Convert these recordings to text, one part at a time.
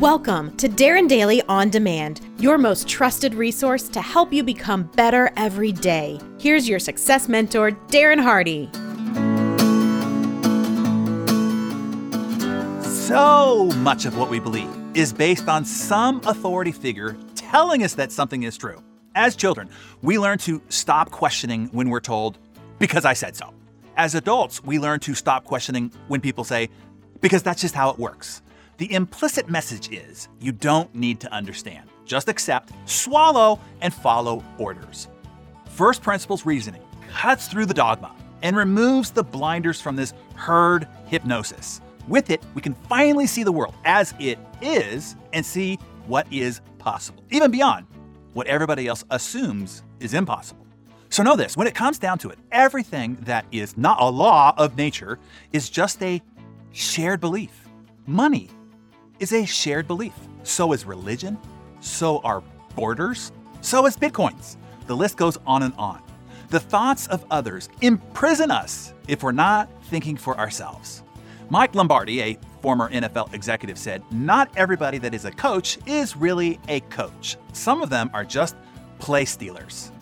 Welcome to Darren Daily On Demand, your most trusted resource to help you become better every day. Here's your success mentor, Darren Hardy. So much of what we believe is based on some authority figure telling us that something is true. As children, we learn to stop questioning when we're told, because I said so. As adults, we learn to stop questioning when people say, because that's just how it works. The implicit message is you don't need to understand. Just accept, swallow, and follow orders. First principles reasoning cuts through the dogma and removes the blinders from this herd hypnosis. With it, we can finally see the world as it is and see what is possible, even beyond what everybody else assumes is impossible. So, know this when it comes down to it, everything that is not a law of nature is just a shared belief. Money is a shared belief. So is religion. So are borders. So is bitcoins. The list goes on and on. The thoughts of others imprison us if we're not thinking for ourselves. Mike Lombardi, a former NFL executive, said, Not everybody that is a coach is really a coach. Some of them are just play stealers.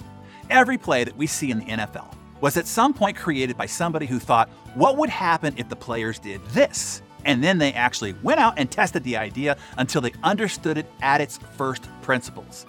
Every play that we see in the NFL was at some point created by somebody who thought, What would happen if the players did this? And then they actually went out and tested the idea until they understood it at its first principles.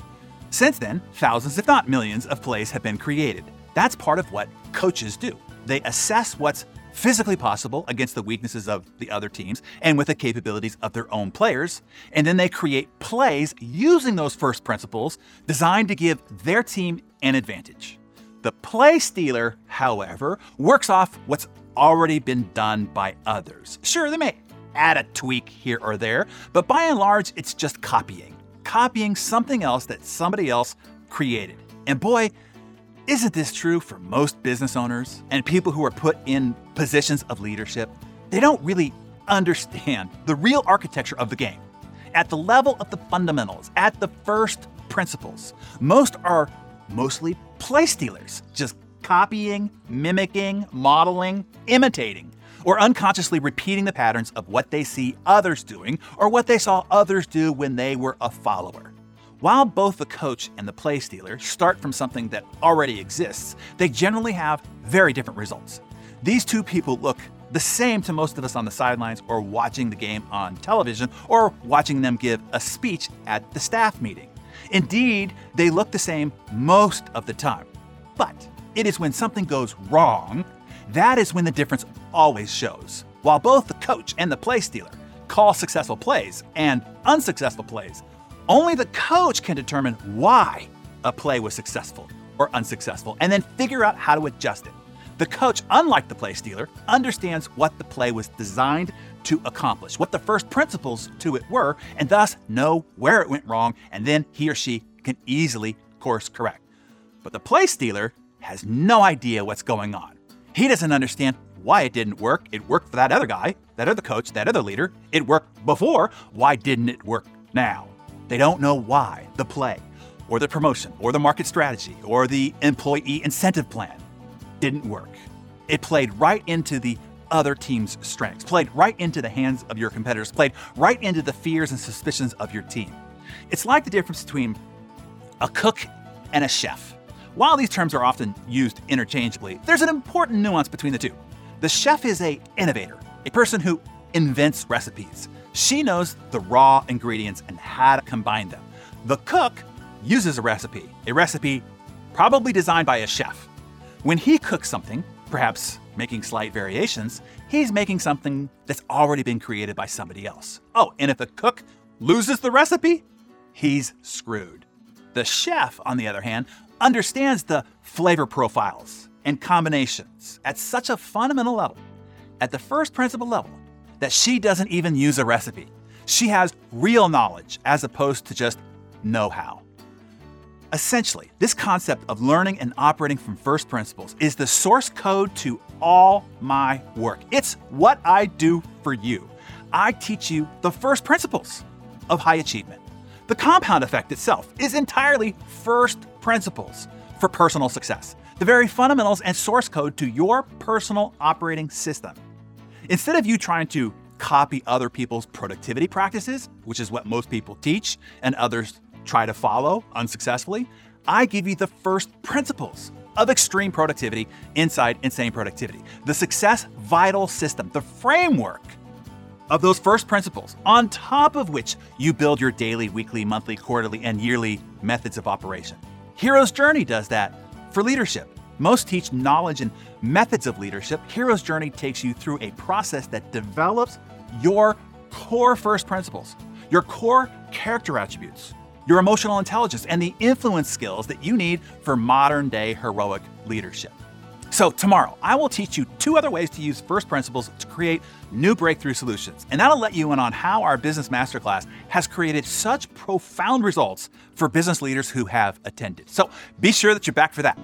Since then, thousands, if not millions, of plays have been created. That's part of what coaches do. They assess what's physically possible against the weaknesses of the other teams and with the capabilities of their own players. And then they create plays using those first principles designed to give their team an advantage. The play stealer, however, works off what's already been done by others. Sure, they may add a tweak here or there, but by and large, it's just copying. Copying something else that somebody else created. And boy, isn't this true for most business owners and people who are put in positions of leadership? They don't really understand the real architecture of the game. At the level of the fundamentals, at the first principles, most are mostly play stealers, just copying, mimicking, modeling, imitating, or unconsciously repeating the patterns of what they see others doing or what they saw others do when they were a follower. While both the coach and the play stealer start from something that already exists, they generally have very different results. These two people look the same to most of us on the sidelines or watching the game on television or watching them give a speech at the staff meeting. Indeed, they look the same most of the time. But it is when something goes wrong that is when the difference always shows. While both the coach and the play stealer call successful plays and unsuccessful plays, only the coach can determine why a play was successful or unsuccessful and then figure out how to adjust it. The coach, unlike the play stealer, understands what the play was designed to accomplish, what the first principles to it were, and thus know where it went wrong, and then he or she can easily course correct. But the play stealer has no idea what's going on. He doesn't understand why it didn't work. It worked for that other guy, that other coach, that other leader. It worked before. Why didn't it work now? They don't know why the play, or the promotion, or the market strategy, or the employee incentive plan didn't work. It played right into the other team's strengths, played right into the hands of your competitors, played right into the fears and suspicions of your team. It's like the difference between a cook and a chef. While these terms are often used interchangeably, there's an important nuance between the two. The chef is a innovator, a person who invents recipes. She knows the raw ingredients and how to combine them. The cook uses a recipe, a recipe probably designed by a chef. When he cooks something, perhaps making slight variations, he's making something that's already been created by somebody else. Oh, and if the cook loses the recipe, he's screwed. The chef, on the other hand, understands the flavor profiles and combinations at such a fundamental level, at the first principle level, that she doesn't even use a recipe. She has real knowledge as opposed to just know how. Essentially, this concept of learning and operating from first principles is the source code to all my work. It's what I do for you. I teach you the first principles of high achievement. The compound effect itself is entirely first principles for personal success, the very fundamentals and source code to your personal operating system. Instead of you trying to copy other people's productivity practices, which is what most people teach and others try to follow unsuccessfully. I give you the first principles of extreme productivity inside Insane Productivity, the success vital system, the framework of those first principles, on top of which you build your daily, weekly, monthly, quarterly, and yearly methods of operation. Hero's Journey does that for leadership. Most teach knowledge and methods of leadership. Hero's Journey takes you through a process that develops your core first principles, your core character attributes, your emotional intelligence, and the influence skills that you need for modern day heroic leadership. So, tomorrow, I will teach you two other ways to use first principles to create new breakthrough solutions. And that'll let you in on how our Business Masterclass has created such profound results for business leaders who have attended. So, be sure that you're back for that.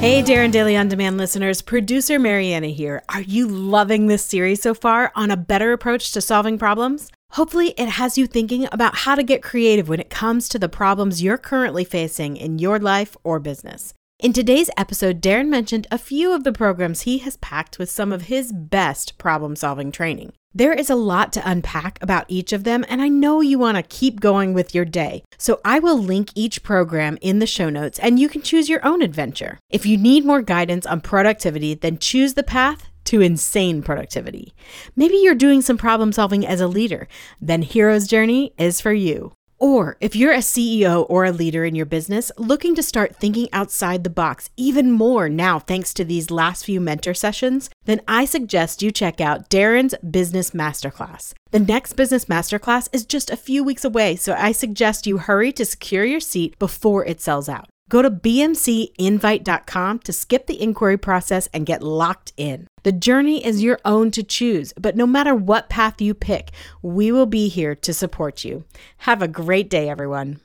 Hey, Darren Daily On Demand listeners, producer Mariana here. Are you loving this series so far on a better approach to solving problems? Hopefully, it has you thinking about how to get creative when it comes to the problems you're currently facing in your life or business. In today's episode, Darren mentioned a few of the programs he has packed with some of his best problem solving training. There is a lot to unpack about each of them, and I know you want to keep going with your day. So I will link each program in the show notes, and you can choose your own adventure. If you need more guidance on productivity, then choose the path to insane productivity. Maybe you're doing some problem solving as a leader, then Hero's Journey is for you. Or if you're a CEO or a leader in your business looking to start thinking outside the box even more now thanks to these last few mentor sessions, then I suggest you check out Darren's Business Masterclass. The next Business Masterclass is just a few weeks away, so I suggest you hurry to secure your seat before it sells out. Go to bmcinvite.com to skip the inquiry process and get locked in. The journey is your own to choose, but no matter what path you pick, we will be here to support you. Have a great day, everyone.